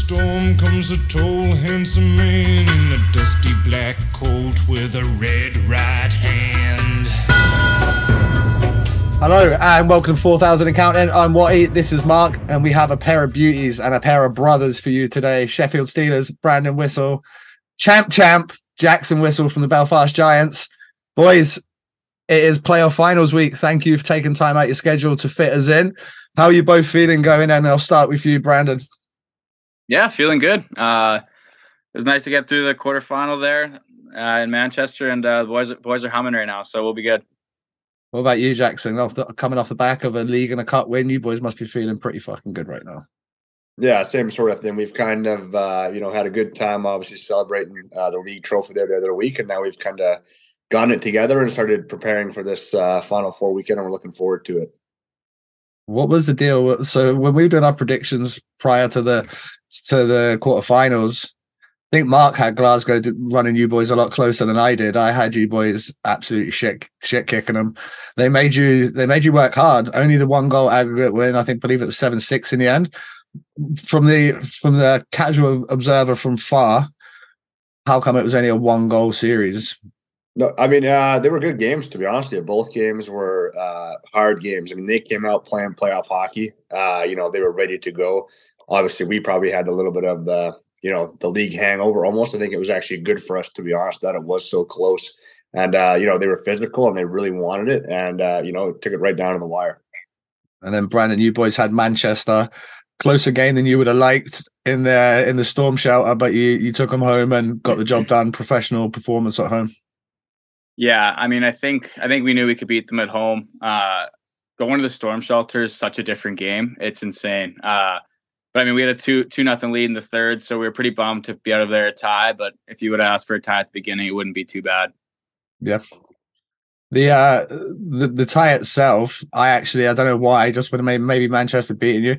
storm comes a tall, handsome man in a dusty black coat with a red right hand. Hello and welcome to 4000 and. I'm Watty, this is Mark, and we have a pair of beauties and a pair of brothers for you today. Sheffield Steelers, Brandon Whistle, champ champ, Jackson Whistle from the Belfast Giants. Boys, it is playoff finals week. Thank you for taking time out your schedule to fit us in. How are you both feeling going? And I'll start with you, Brandon. Yeah, feeling good. Uh, it was nice to get through the quarterfinal there uh, in Manchester, and uh, the boys boys are humming right now, so we'll be good. What about you, Jackson? Off the, coming off the back of a league and a cup win, you boys must be feeling pretty fucking good right now. Yeah, same sort of thing. We've kind of uh, you know had a good time, obviously celebrating uh, the league trophy there the other week, and now we've kind of gotten it together and started preparing for this uh, final four weekend, and we're looking forward to it. What was the deal? So when we were doing our predictions prior to the to the quarterfinals, I think Mark had Glasgow running you boys a lot closer than I did. I had you boys absolutely shit shit kicking them. They made you they made you work hard. Only the one goal aggregate win. I think believe it was seven six in the end. From the from the casual observer from far, how come it was only a one goal series? No, I mean uh, they were good games to be honest. With you. Both games were uh, hard games. I mean they came out playing playoff hockey. Uh, you know they were ready to go. Obviously, we probably had a little bit of the you know the league hangover almost. I think it was actually good for us to be honest that it was so close. And uh, you know they were physical and they really wanted it, and uh, you know took it right down to the wire. And then Brandon, you boys had Manchester closer game than you would have liked in the in the storm shelter, but you you took them home and got the job done. Professional performance at home. Yeah, I mean, I think I think we knew we could beat them at home. Uh, going to the storm shelter is such a different game. It's insane. Uh, but I mean, we had a two two nothing lead in the third, so we were pretty bummed to be out of there a tie. But if you would have asked for a tie at the beginning, it wouldn't be too bad. Yeah. The uh the, the tie itself, I actually I don't know why, just would have made maybe Manchester beating you.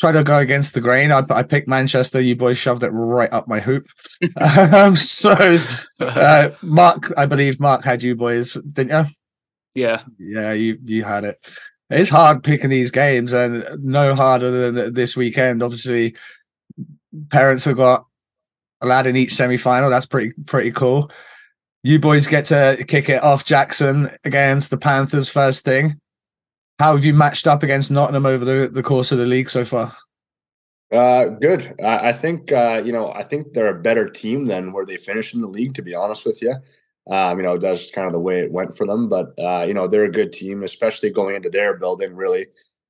Try to go against the grain. I, I picked Manchester. You boys shoved it right up my hoop. um, so, uh, Mark, I believe Mark had you boys, didn't you? Yeah, yeah, you you had it it's hard picking these games and no harder than this weekend. Obviously, parents have got a lad in each semi final. That's pretty pretty cool. You boys get to kick it off Jackson against the Panthers first thing. How have you matched up against Nottingham over the, the course of the league so far? Uh, good. I, I think uh, you know. I think they're a better team than where they finished in the league. To be honest with you, um, you know, that's just kind of the way it went for them. But uh, you know, they're a good team, especially going into their building. Really,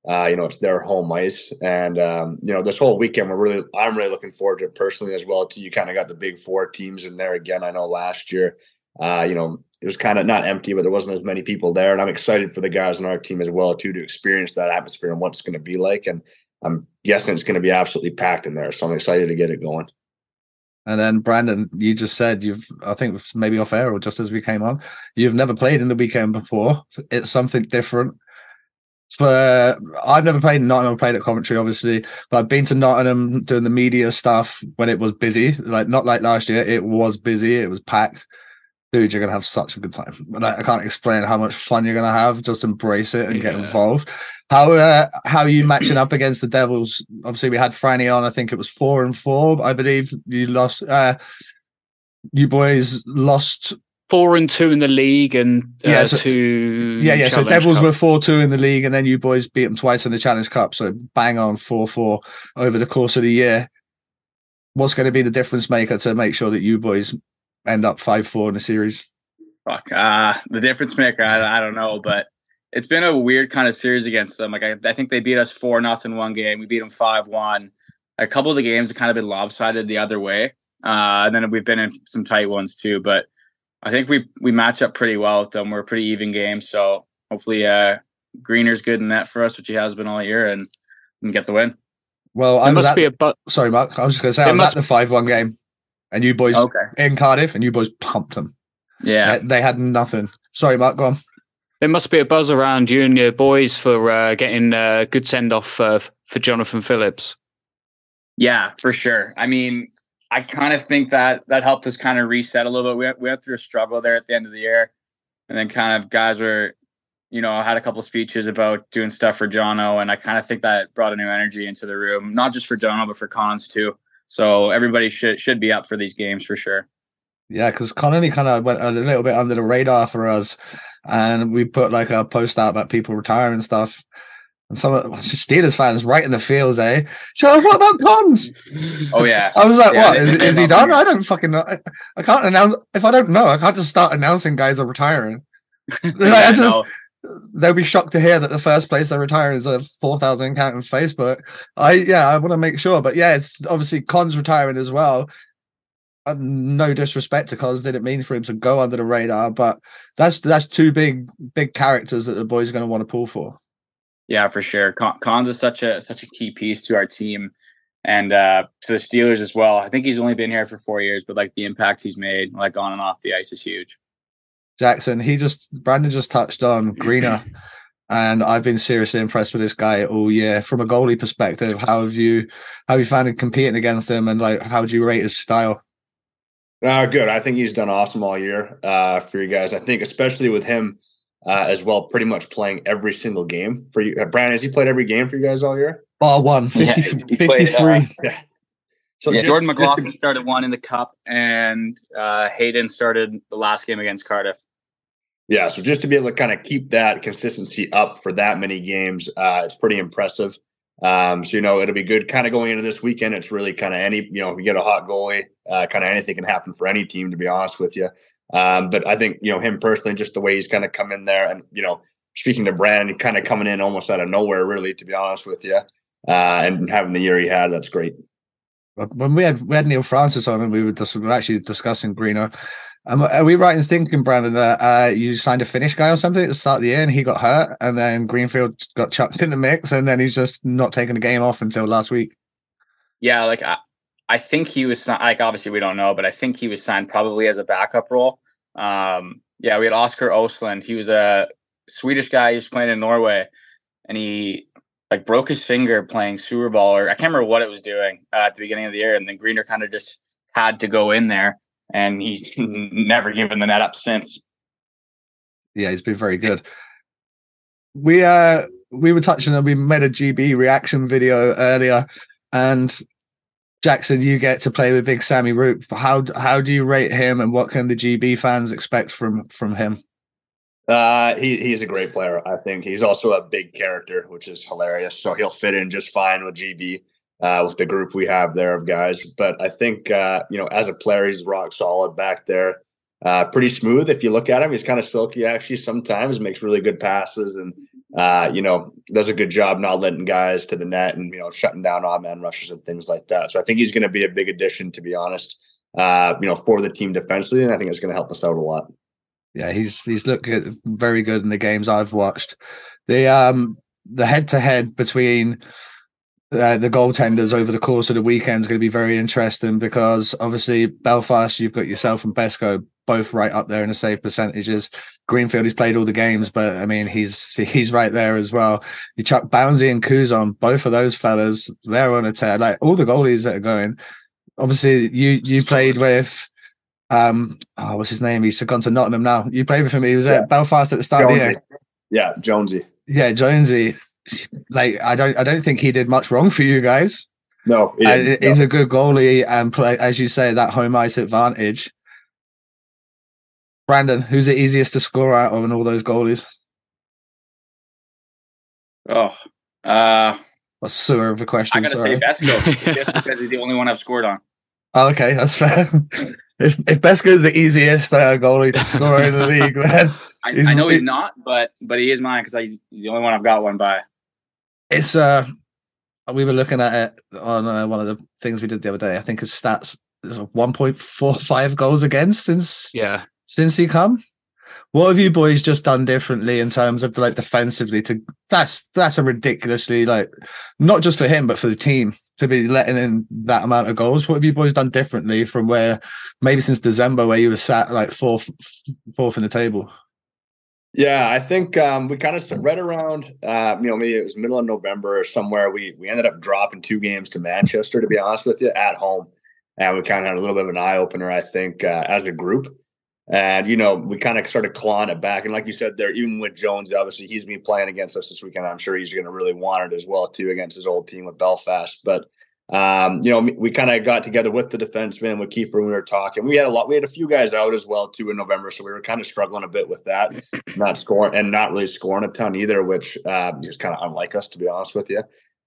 uh, you know, it's their home ice, and um, you know, this whole weekend, we're really, I'm really looking forward to it personally as well. Too, you kind of got the big four teams in there again. I know last year, uh, you know, it was kind of not empty, but there wasn't as many people there, and I'm excited for the guys on our team as well too to experience that atmosphere and what it's going to be like. And I'm guessing it's going to be absolutely packed in there, so I'm excited to get it going. And then Brandon, you just said you've I think maybe off air or just as we came on, you've never played in the weekend before. It's something different. For I've never played in Nottingham, played at Coventry, obviously, but I've been to Nottingham doing the media stuff when it was busy. Like not like last year, it was busy, it was packed dude, you're gonna have such a good time. But I, I, can't explain how much fun you're gonna have. Just embrace it and yeah. get involved. How uh, how are you matching up against the Devils? Obviously, we had Franny on. I think it was four and four. I believe you lost. Uh, you boys lost four and two in the league, and uh, yeah, so, two. Yeah, yeah. so Devils Cup. were four two in the league, and then you boys beat them twice in the Challenge Cup. So bang on four four over the course of the year. What's going to be the difference maker to make sure that you boys end up five four in a series? Fuck, uh, the difference maker. I, I don't know, but it's been a weird kind of series against them. Like I, I think they beat us four nothing one game. We beat them five one. A couple of the games have kind of been lopsided the other way, uh, and then we've been in some tight ones too. But I think we we match up pretty well with them. We're a pretty even game, so hopefully, uh, Greener's good in that for us, which he has been all year, and, and get the win. Well, I must be a but. Sorry, Mark. I was just going to say I was must... at the five-one game and you boys okay. in Cardiff, and you boys pumped them. Yeah, they, they, had nothing. Sorry, Mark, go on. There must be a buzz around you and your boys for uh, getting a good send off uh, for Jonathan Phillips. Yeah, for sure. I mean, I kind of think that that helped us kind of reset a little bit. We went, we went through a struggle there at the end of the year, and then kind of guys were you know, had a couple speeches about doing stuff for Jono, and I kind of think that brought a new energy into the room, not just for Jono, but for Cons too. So everybody should should be up for these games for sure. Yeah, because Connolly kind of went a little bit under the radar for us, and we put like a post out about people retiring and stuff. And some of Steelers fans right in the fields, eh? So what about Cons? Oh yeah, I was like, Yeah, what they- is, he done? I don't fucking know. I, I can't announce if I don't know. I can't just start announcing guys are retiring. Like, I just no. They'll be shocked to hear that the first place they're retiring is a four thousand account on Facebook. I yeah, I want to make sure, but yeah, it's obviously Cons retiring as well. Uh, no disrespect to Cons, didn't mean for him to go under the radar, but that's that's two big big characters that the boys are going to want to pull for. Yeah, for sure. Con- Cons is such a such a key piece to our team and uh to the Steelers as well. I think he's only been here for four years, but like the impact he's made, like on and off the ice, is huge. Jackson, he just Brandon just touched on Greener, and I've been seriously impressed with this guy all year. From a goalie perspective, how have you how have you found it competing against him, and like how do you rate his style? Uh, good. I think he's done awesome all year uh, for you guys. I think, especially with him uh, as well, pretty much playing every single game for you. Uh, Brandon, has he played every game for you guys all year? Bar one, Yeah, 50, he played, 53. So yeah, just- Jordan just McLaughlin started one in the cup, and uh Hayden started the last game against Cardiff. Yeah, so just to be able to kind of keep that consistency up for that many games, uh, it's pretty impressive. Um, so you know it'll be good kind of going into this weekend. It's really kind of any you know if you get a hot goalie, uh, kind of anything can happen for any team. To be honest with you, um, but I think you know him personally, just the way he's kind of come in there, and you know speaking to Brandon, kind of coming in almost out of nowhere, really. To be honest with you, uh, and having the year he had, that's great. When we had we had Neil Francis on, and we were, dis- we were actually discussing Greener. Are we right in thinking, Brandon, that uh, you signed a Finnish guy or something at the start of the year, and he got hurt, and then Greenfield got chucked in the mix, and then he's just not taking the game off until last week? Yeah, like I, I think he was like obviously we don't know, but I think he was signed probably as a backup role. Um, yeah, we had Oskar Östlund. He was a Swedish guy. He was playing in Norway, and he like broke his finger playing sewer ball, or I can't remember what it was doing uh, at the beginning of the year. And then Greener kind of just had to go in there, and he's never given the net up since. Yeah, he's been very good. We uh we were touching on we made a GB reaction video earlier, and Jackson, you get to play with Big Sammy Ruopp. How how do you rate him, and what can the GB fans expect from from him? Uh, he he's a great player. I think he's also a big character, which is hilarious. So he'll fit in just fine with GB, uh, with the group we have there of guys. But I think uh, you know, as a player, he's rock solid back there. Uh, pretty smooth. If you look at him, he's kind of silky. Actually, sometimes makes really good passes, and uh, you know, does a good job not letting guys to the net and you know, shutting down odd man rushes and things like that. So I think he's going to be a big addition, to be honest. Uh, you know, for the team defensively, and I think it's going to help us out a lot. Yeah, he's he's looked good, very good in the games I've watched. The um the head to head between uh, the goaltenders over the course of the weekend is going to be very interesting because obviously Belfast, you've got yourself and Besco both right up there in the save percentages. Greenfield, he's played all the games, but I mean he's he's right there as well. You chuck Bouncy and Kuzon, both of those fellas, they're on a tear. Like all the goalies that are going. Obviously, you you played with um oh what's his name? He's gone to Nottingham now. You played with him. He was Yeah. at Belfast at the start of the year. Yeah, Jonesy. Yeah, Jonesy. Like I don't I don't think he did much wrong for you guys. No, he he's No. a good goalie and play as you say that home ice advantage. Brandon, who's the easiest to score out of in all those goalies? Oh, uh, A sewer of a question. I gotta sorry. say Besco just because he's the only one I've scored on. Oh, okay, that's fair. if if Besco is the easiest uh, goalie to score in the league, then I, I know he's not, but but he is mine because he's the only one I've got one by. It's uh we were looking at it on uh, one of the things we did the other day. I think his stats is 1.45 goals against since Yeah. since he come. What have you boys just done differently in terms of like defensively to that's that's a ridiculously like not just for him but for the team to be letting in that amount of goals. What have you boys done differently from where maybe since December where you were sat like fourth fourth in the table? Yeah, I think um, we kind of right around, uh, you know, maybe it was middle of November or somewhere. We we ended up dropping two games to Manchester, to be honest with you, at home, and we kind of had a little bit of an eye opener, I think, uh, as a group. And you know, we kind of started clawing it back. And like you said, there, even with Jones, obviously he's been playing against us this weekend. I'm sure he's going to really want it as well too against his old team with Belfast. But um, you know, we kind of got together with the defenseman with Kiefer we were talking. We had a lot, we had a few guys out as well too in November, so we were kind of struggling a bit with that, not scoring and not really scoring a ton either, which uh, is kind of unlike us to be honest with you.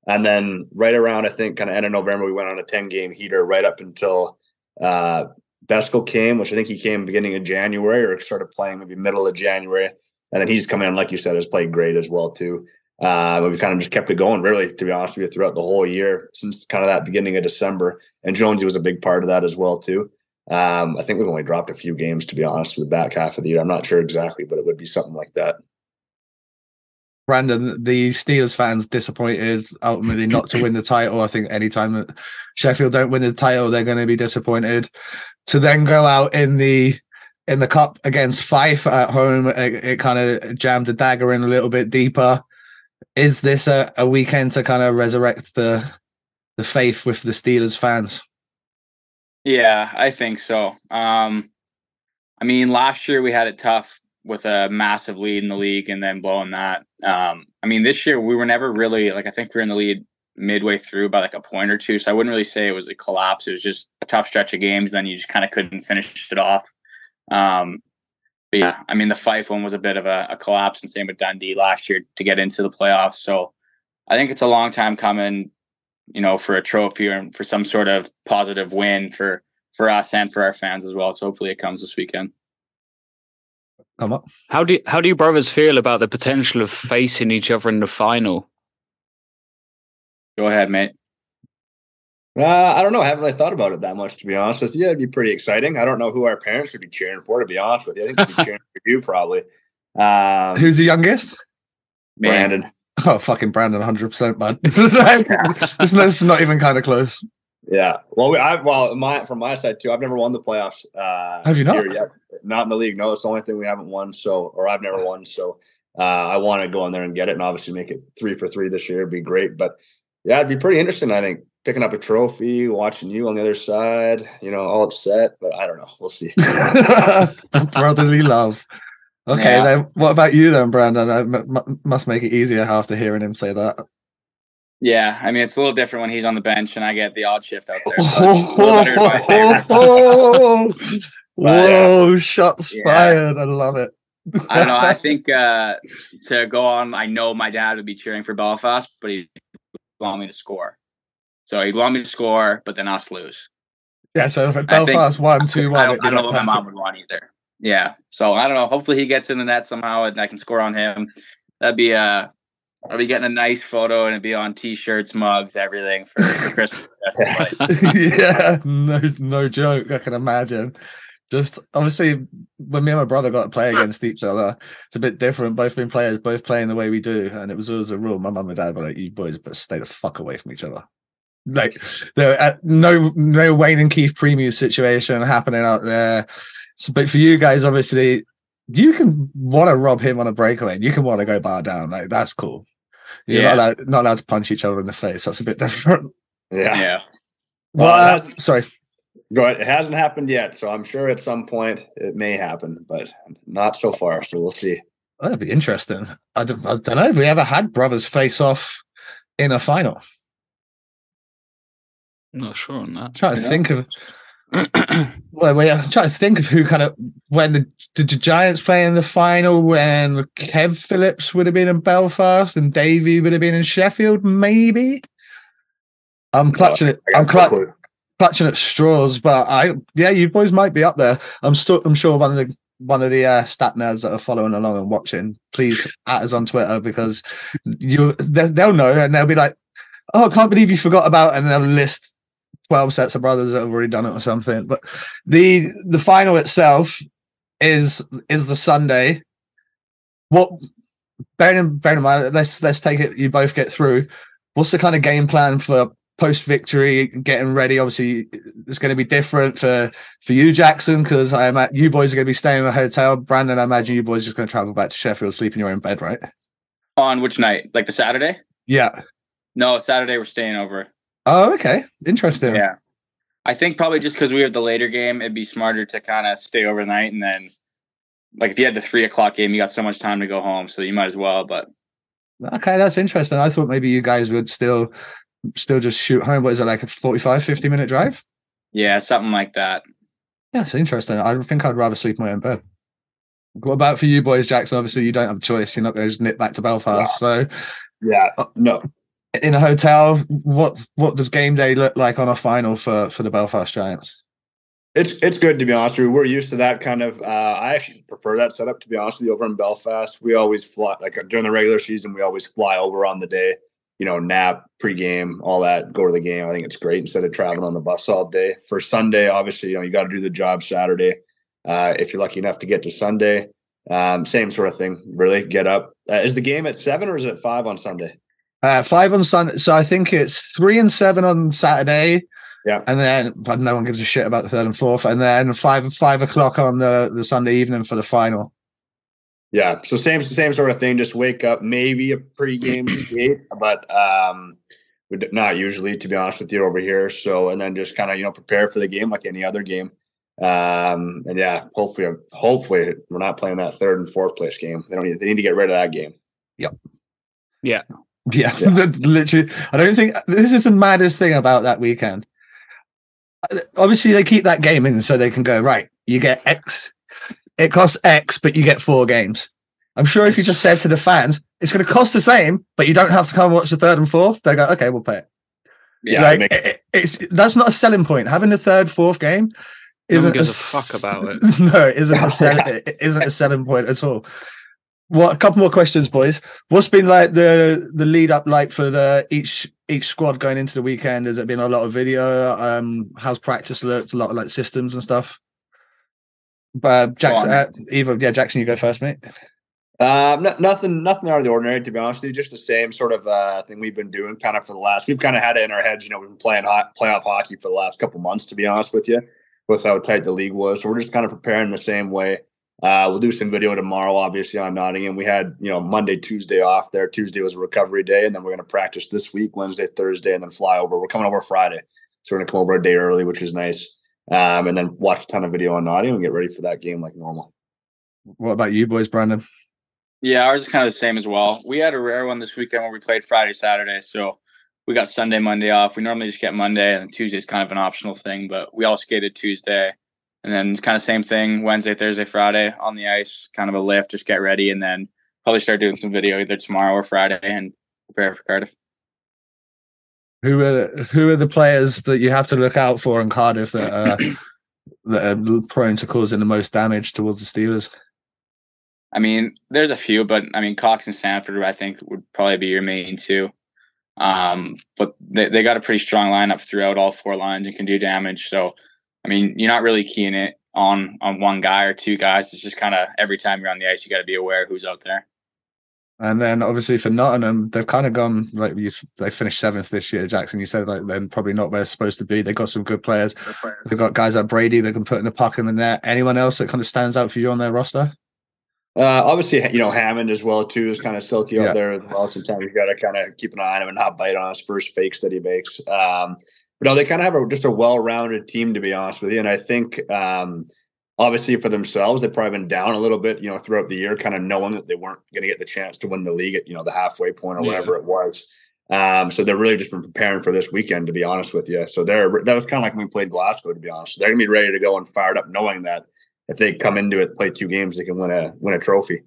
And then right around, I think, kind of end of November, we went on a 10 game heater right up until uh, Besco came, which I think he came beginning of January or started playing maybe middle of January. And then he's come in, like you said, has played great as well too. Uh, we kind of just kept it going, really, to be honest with you, throughout the whole year since kind of that beginning of December. And Jonesy was a big part of that as well too. Um, I think we've only dropped a few games, to be honest, with the back half of the year. I'm not sure exactly, but it would be something like that. Brandon, the Steelers fans disappointed ultimately not to win the title. I think anytime that Sheffield don't win the title, they're going to be disappointed. To then go out in the in the cup against Fife at home, it, it kind of jammed a dagger in a little bit deeper. Is this a, a weekend to kind of resurrect the the faith with the Steelers fans? Yeah, I think so. Um, I mean, last year we had it tough with a massive lead in the league and then blowing that. Um, I mean, this year we were never really like I think we were in the lead midway through by like a point or two. So I wouldn't really say it was a collapse. It was just a tough stretch of games. Then you just kind of couldn't finish it off. Um, but yeah, I mean the Fife one was a bit of a, a collapse, and same with Dundee last year to get into the playoffs. So I think it's a long time coming, you know, for a trophy and for some sort of positive win for for us and for our fans as well. So hopefully it comes this weekend. Come up. How do you, how do you brothers feel about the potential of facing each other in the final? Go ahead, mate. Uh, I don't know. I haven't really thought about it that much, to be honest with you. It'd be pretty exciting. I don't know who our parents would be cheering for, to be honest with you. I think they'd be cheering for you, probably. Um, Who's the youngest? Brandon? Oh, fucking Brandon, hundred percent, bud. it's, no, it's not even kind of close. Yeah. Well, we, I well, my from my side too. I've never won the playoffs. Uh, Have you not? here yet. Not in the league. No, it's the only thing we haven't won. So, or I've never won. So, uh, I want to go in there and get it, and obviously make it three for three this year. It'd be great. But yeah, it'd be pretty interesting. I think picking up a trophy, watching you on the other side. You know, all upset, but I don't know. We'll see. Brotherly love. Okay, Yeah. then what about you then, Brandon? I m- m- must make it easier after hearing him say that. Yeah, I mean it's a little different when he's on the bench and I get the odd shift out there. So it's a little better in my favor. Whoa, But, shots Yeah. fired. I love it. I don't know. I think uh, to go on, I know my dad would be cheering for Belfast, but he'd want me to score. So he'd want me to score, but then us lose. yeah, so if think- Belfast one, two, I don't, I don't know what my mom would want either. Yeah. So I don't know. Hopefully he gets in the net somehow and I can score on him. That'd be uh I'll be getting a nice photo and it'd be on t-shirts, mugs, everything for, for Christmas. Yeah, no, no joke. I can imagine. Just obviously, when me and my brother got to play against each other, it's a bit different. Both being players, both playing the way we do, and it was always a rule. My mum and dad were like, "You boys, but stay the fuck away from each other." Like, there, uh, no, no Wayne and Keith Primeau situation happening out there. So, but for you guys, obviously, you can want to rob him on a breakaway, and you can want to go bar down. Like, that's cool. You're Yeah. not allowed, not allowed to punch each other in the face. That's a bit different. Yeah. yeah. Well, Well, uh, sorry. Go ahead. It hasn't happened yet, so I'm sure at some point it may happen, but not so far. So we'll see. That'd be interesting. I don't, I don't know if we ever had brothers face off in a final. Not sure on I'm trying to Yeah. think of that. well, wait, I'm trying to think of who kind of when the did the Giants play in the final when Kev Phillips would have been in Belfast and Davey would have been in Sheffield, maybe. I'm clutching it. I got I'm no clutching at straws, but I yeah, you boys might be up there. I'm still I'm sure one of the one of the uh, stat nerds that are following along and watching, please at us on Twitter because you they, they'll know and they'll be like, oh, I can't believe you forgot about, and they'll list twelve sets of brothers that have already done it or something. But the the final itself is is the Sunday. What bearing in, bearing in mind, let's let's take it. You both get through. What's the kind of game plan for post victory, getting ready. Obviously, it's going to be different for for you, Jackson, because I am at you boys are going to be staying in a hotel. Brandon, I imagine you boys are just going to travel back to Sheffield, sleep in your own bed, right? On which night? Like the Saturday? Yeah. No, Saturday we're staying over. Oh, okay. Interesting. Yeah. I think probably just because we have the later game, it'd be smarter to kind of stay overnight and then, like, if you had the three o'clock game, you got so much time to go home, so you might as well. But Okay, that's interesting. I thought maybe you guys would still still just shoot home. What is it like a 45, 50 minute drive? yeah, something like that. Yeah, it's interesting. I think I'd rather sleep in my own bed. What about for you boys, Jackson? Obviously, you don't have a choice. You're not going to just nip back to Belfast. So, Yeah, no, in a hotel, what what does game day look like on a final for for the Belfast Giants? It's it's good to be honest with you. We're used to that kind of. Uh, I actually prefer that setup to be honest with you. Over in Belfast, we always fly like during the regular season. We always fly over on the day. You know, nap, pregame, all that. Go to the game. I think it's great instead of traveling on the bus all day. For Sunday, obviously, you know, you got to do the job Saturday. Uh, if you're lucky enough to get to Sunday, um, same sort of thing. Really, get up. Uh, is the game at seven or is it five on Sunday? Uh, five on Sunday. So I think it's three and seven on Saturday. Yeah. And then but no one gives a shit about the third and fourth. And then five five o'clock on the, the Sunday evening for the final. Yeah, so same same sort of thing. Just wake up, maybe a pregame gate, but um, not usually, to be honest with you, over here. So, and then just kind of you know prepare for the game like any other game. Um, and yeah, hopefully, hopefully we're not playing that third and fourth place game. They don't need, they need to get rid of that game. Yep. Yeah, Yeah. literally. I don't think this is the maddest thing about that weekend. Obviously, they keep that game in so they can go right. You get X. It costs X, but you get four games. I'm sure if you just said to the fans, it's going to cost the same, but you don't have to come and watch the third and fourth. They go, okay, we'll pay it. Yeah, like, it- it's that's not a selling point. Having the third, fourth game isn't gives a s- fuck about it. No, it isn't a sell, it isn't a selling point at all. What? A couple more questions, boys. What's been like the the lead up like for the each each squad going into the weekend? Has it been a lot of video? Um, how's practice looked? A lot of like systems and stuff. But Jackson, on. uh, either yeah, Jackson, you go first, mate. Um, no, nothing, nothing out of the ordinary, to be honest with you. Just the same sort of uh, thing we've been doing, kind of for the last. We've kind of had it in our heads, you know. We've been playing hot playoff hockey for the last couple months, to be honest with you, with how tight the league was. So we're just kind of preparing the same way. Uh, we'll do some video tomorrow, obviously on Nottingham. We had, you know, Monday, Tuesday off there. Tuesday was a recovery day, and then we're going to practice this week, Wednesday, Thursday, and then fly over. We're coming over Friday, so we're going to come over a day early, which is nice. Um, and then watch a ton of video on Nottingham and get ready for that game like normal. What about you, boys, Brandon? Yeah, ours is kind of the same as well. We had a rare one this weekend where we played Friday, Saturday, so we got Sunday, Monday off. We normally just get Monday, and Tuesday's kind of an optional thing, but we all skated Tuesday, and then kind of same thing Wednesday, Thursday, Friday on the ice, kind of a lift, just get ready, and then probably start doing some video either tomorrow or Friday and prepare for Cardiff. Who are who are the players that you have to look out for in Cardiff that are that are prone to causing the most damage towards the Steelers? I mean, there's a few, but I mean, Cox and Sanford, I think, would probably be your main two. Um, but they, they got a pretty strong lineup throughout all four lines and can do damage. So, I mean, you're not really keying it on on one guy or two guys. It's just kind of every time you're on the ice, you got to be aware who's out there. And then obviously for Nottingham, they've kind of gone like you. They finished seventh this year. Jackson, you said like they're probably not where they're supposed to be. They've got some good players. They've got guys like Brady that can put in the puck in the net. Anyone else that kind of stands out for you on their roster? Uh, obviously, you know Hammond as well too is kind of silky Yeah. out there as well. Sometimes you got to kind of keep an eye on him and not bite on his first fakes that he makes. Um, but no, they kind of have a, just a well-rounded team to be honest with you. And I think um, obviously for themselves, they've probably been down a little bit, you know, throughout the year, kind of knowing that they weren't going to get the chance to win the league at you know the halfway point or Yeah. whatever it was. Um, so they're really just been preparing for this weekend, to be honest with you. So they're that was kind of like when we played Glasgow, to be honest. They're gonna be ready to go and fired up, knowing that if they come into it, play two games, they can win a win a trophy.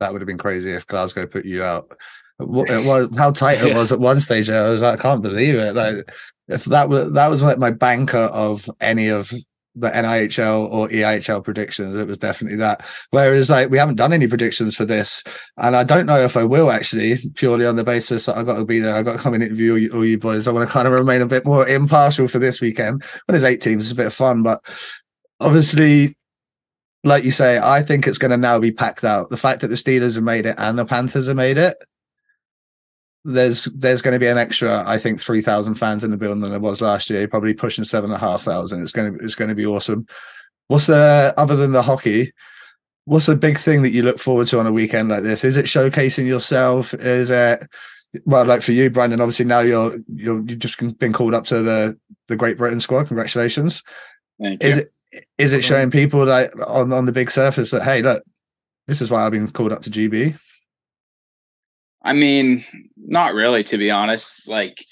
That would have been crazy if Glasgow put you out. What, it was, how tight it Yeah. was at one stage. I was like, I can't believe it. Like, if that was that was like my banker of any of the NIHL or EIHL predictions, it was definitely that. Whereas, like, we haven't done any predictions for this, and I don't know if I will actually, purely on the basis that I've got to be there. I've got to come and interview all you, all you boys. I want to kind of remain a bit more impartial for this weekend. When there's eight teams, it's a bit of fun, but obviously like you say, I think it's going to now be packed out. The fact that the Steelers have made it and the Panthers have made it, there's there's going to be an extra, I think, three thousand fans in the building than there was last year. Probably pushing seven and a half thousand. It's going to it's going to be awesome. What's the other than the hockey? What's the big thing that you look forward to on a weekend like this? Is it showcasing yourself? Is it well, like for you, Brandon, obviously now you're you're you've just been called up to the the Great Britain squad. Congratulations. Thank you. Is it is it showing people like on on the big surface that hey, look, this is why I've been called up to GB? I mean, not really, to be honest. Like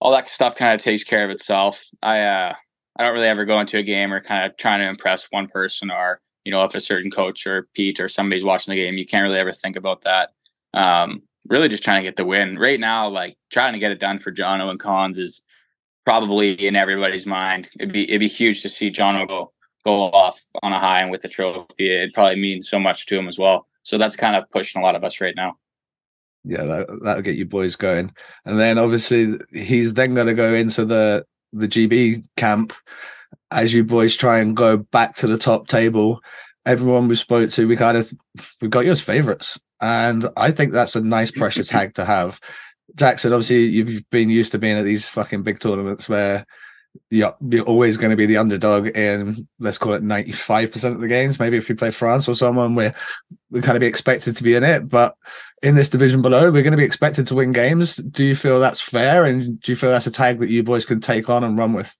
all that stuff kind of takes care of itself. I uh I don't really ever go into a game or kind of trying to impress one person or you know if a certain coach or Pete or somebody's watching the game. You can't really ever think about that. Um, really, just trying to get the win right now. Like trying to get it done for Jono and Cons is probably in everybody's mind. It'd be it'd be huge to see John go go off on a high and with the trophy. It probably means so much to him as well. So that's kind of pushing a lot of us right now yeah, that, that'll get you boys going. And then obviously he's then going to go into the the GB camp as you boys try and go back to the top table. Everyone we spoke to, we kind of we got you as favorites, and I think that's a nice pressure tag to have. Jackson, obviously, you've been used to being at these fucking big tournaments where you're, you're always going to be the underdog in let's call it 95% of the games maybe if we play france or someone we're we kind of be expected to be in it. But in this division below we're going to be expected to win games. Do you feel that's fair? And do you feel that's a tag that you boys can take on and run with?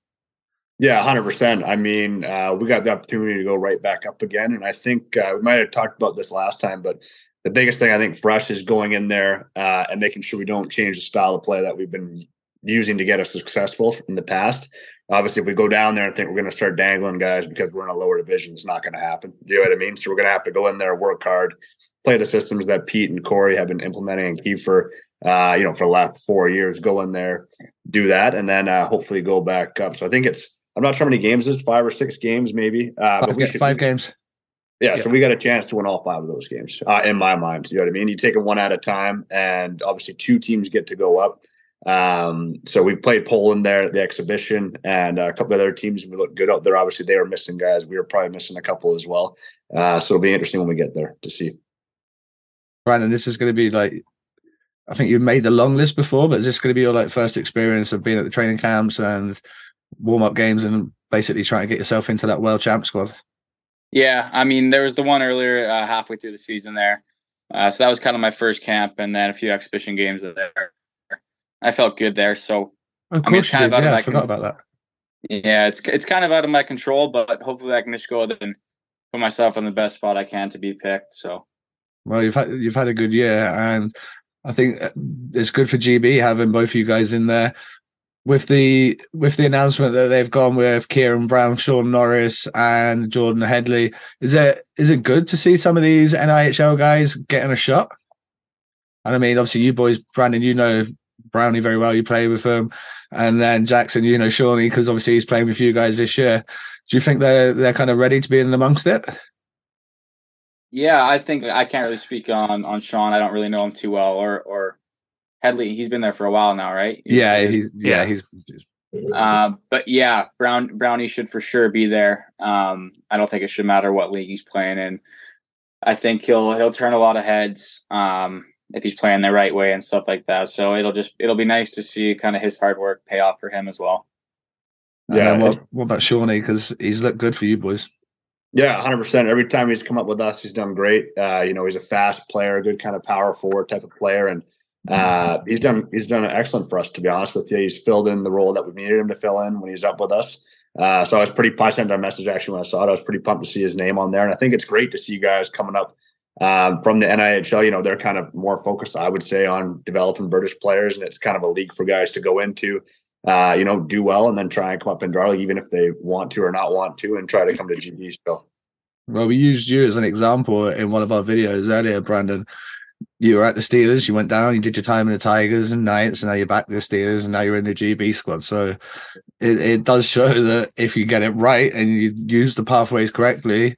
Yeah 100% i mean uh, we got the opportunity to go right back up again. And i think uh, we might have talked about this last time but the biggest thing i think for us is going in there uh, and making sure we don't change the style of play that we've been using to get us successful in the past. Obviously, if we go down there and think we're going to start dangling guys because we're in a lower division, it's not going to happen. You know what I mean? So we're going to have to go in there, work hard, play the systems that Pete and Corey have been implementing and Kiefer, uh, you know, for the last four years. Go in there, do that, and then uh, hopefully go back up. So I think it's I'm not sure how many games is five or six games maybe, uh, five, but we should, five games. Yeah, yeah, so we got a chance to win all five of those games, uh, in my mind. You know what I mean? You take it one at a time, and obviously two teams get to go up. Um, so we've played Poland there at the exhibition and a couple of other teams. We look good out there. Obviously, they were missing guys. We were probably missing a couple as well. Uh, so it'll be interesting when we get there to see. Brandon, this is going to be like, I think you've made the long list before, but is this going to be your like first experience of being at the training camps and warm up games and basically trying to get yourself into that world champ squad? Yeah, I mean, there was the one earlier uh, halfway through the season there. Uh, so that was kind of my first camp, and then a few exhibition games there. I felt good there. So of course, I mean, it's kind of out yeah, of my I forgot con- about that. Yeah, it's it's kind of out of my control, but hopefully I can just go and put myself in the best spot I can to be picked. So, well, you've had you've had a good year, and I think uh, it's good for GB having both of you guys in there. With the with the announcement that they've gone with Kieran Brown, Sean Norris, and Jordan Headley, is it is it good to see some of these NIHL guys getting a shot? And I mean, obviously, you boys, Brandon, you know Brownie very well. You play with him, and then Jackson, you know, Shawnee, because obviously he's playing with you guys this year. Do you think they're they're kind of ready to be in amongst it? Yeah, I think I can't really speak on on Sean. I don't really know him too well, or or Headley. He's been there for a while now, right? He's, yeah, he's yeah, he's. Um, but yeah, Brown Brownie should for sure be there. Um, I don't think it should matter what league he's playing in. I think he'll he'll turn a lot of heads. Um, if he's playing the right way and stuff like that. So it'll just it'll be nice to see kind of his hard work pay off for him as well. Yeah. what, what about Shawnee? Because he's looked good for you boys. Yeah, hundred percent. Every time he's come up with us, he's done great. Uh, you know, he's a fast player, a good kind of power forward type of player, and uh, he's done he's done excellent for us. To be honest with you, he's filled in the role that we needed him to fill in when he's up with us. Uh, so I was pretty. I sent a message actually when I saw it. I was pretty pumped to see his name on there, and I think it's great to see guys coming up um, from the NIHL, you know, they're kind of more focused, I would say, on developing British players, and it's kind of a league for guys to go into, uh, you know, do well and then try and come up in Darley, even if they want to or not want to, and try to come to GB still. Well, we used you as an example in one of our videos earlier, Brandon. You were at the Steelers, you went down, you did your time in the Tigers and Knights, and now you're back with the Steelers, and now you're in the GB squad. So it, it does show that if you get it right and you use the pathways correctly,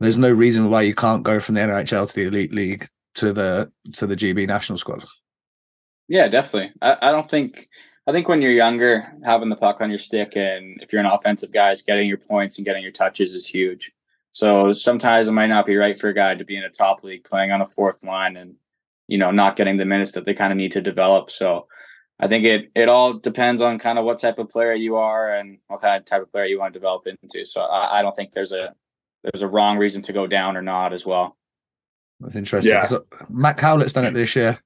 there's no reason why you can't go from the NHL to the Elite League to the to the GB national squad. Yeah, definitely. I, I don't think I think when you're younger, having the puck on your stick and if you're an offensive guy, getting your points and getting your touches is huge. So sometimes it might not be right for a guy to be in a top league playing on a fourth line and you know not getting the minutes that they kind of need to develop. So I think it it all depends on kind of what type of player you are and what kind of type of player you want to develop into. So I, I don't think there's a there's a wrong reason to go down or not as well. That's interesting. Yeah. So uh, Matt Cowlett's done it this year.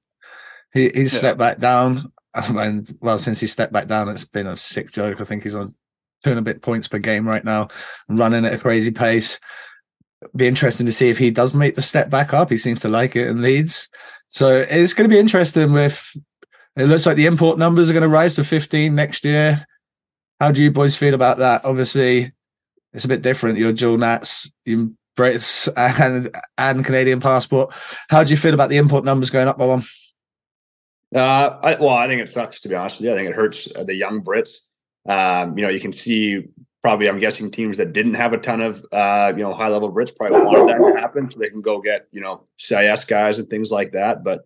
He he's yeah. stepped back down. And well, since he stepped back down, it's been a sick joke. I think he's on two a bit points per game right now, running at a crazy pace. Be interesting to see if he does make the step back up. He seems to like it in Leeds. So it's going to be interesting with it looks like the import numbers are going to rise to 15 next year. How do you boys feel about that? Obviously, it's a bit different. You're dual Nats, you Brits and and Canadian passport. How do you feel about the import numbers going up by one? Uh, I, well, I think it sucks to be honest with you. I think it hurts the young Brits. Um, you know, you can see probably I'm guessing teams that didn't have a ton of uh, you know high level Brits probably wanted that to happen so they can go get you know CIS guys and things like that. But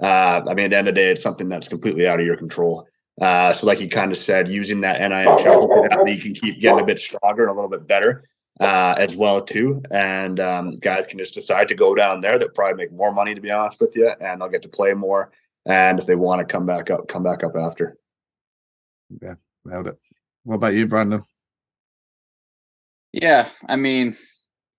uh, I mean, at the end of the day, it's something that's completely out of your control. Uh, so, like you kind of said, using that NIHL, hopefully that league can keep getting a bit stronger and a little bit better uh, as well too. And um, guys can just decide to go down there. They'll probably make more money, to be honest with you, and they'll get to play more. And if they want to come back up, come back up after. Yeah, nailed it. What about you, Brandon? Yeah, I mean,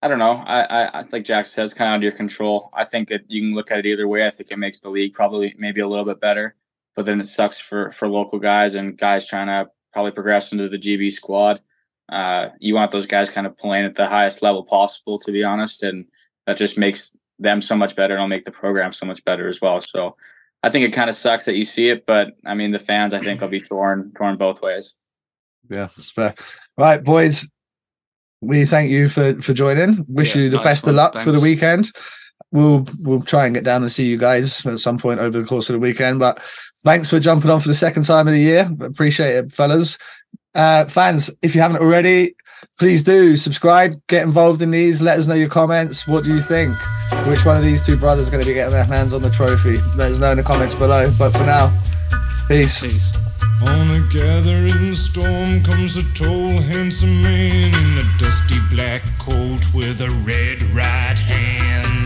I don't know. I, I, I like Jack says, kind of under your control. I think that you can look at it either way. I think it makes the league probably maybe a little bit better, but then it sucks for for local guys and guys trying to probably progress into the GB squad. Uh, you want those guys kind of playing at the highest level possible, to be honest, and that just makes them so much better. And it'll make the program so much better as well. So I think it kind of sucks that you see it, but I mean the fans, I think, will be torn torn both ways. Yeah, that's fair. All right, boys we thank you for for joining. Wish yeah, you the nice best one. of luck Thanks. for the weekend. We'll we'll try and get down and see you guys at some point over the course of the weekend. But thanks for jumping on for the second time of the year. Appreciate it, fellas. Uh, fans, if you haven't already, please do subscribe, get involved in these. Let us know your comments. What do you think? Which one of these two brothers is going to be getting their hands on the trophy? Let us know in the comments below. But for now, peace. peace. On a gathering storm comes a tall, handsome man in a dusty black coat with a red right hand.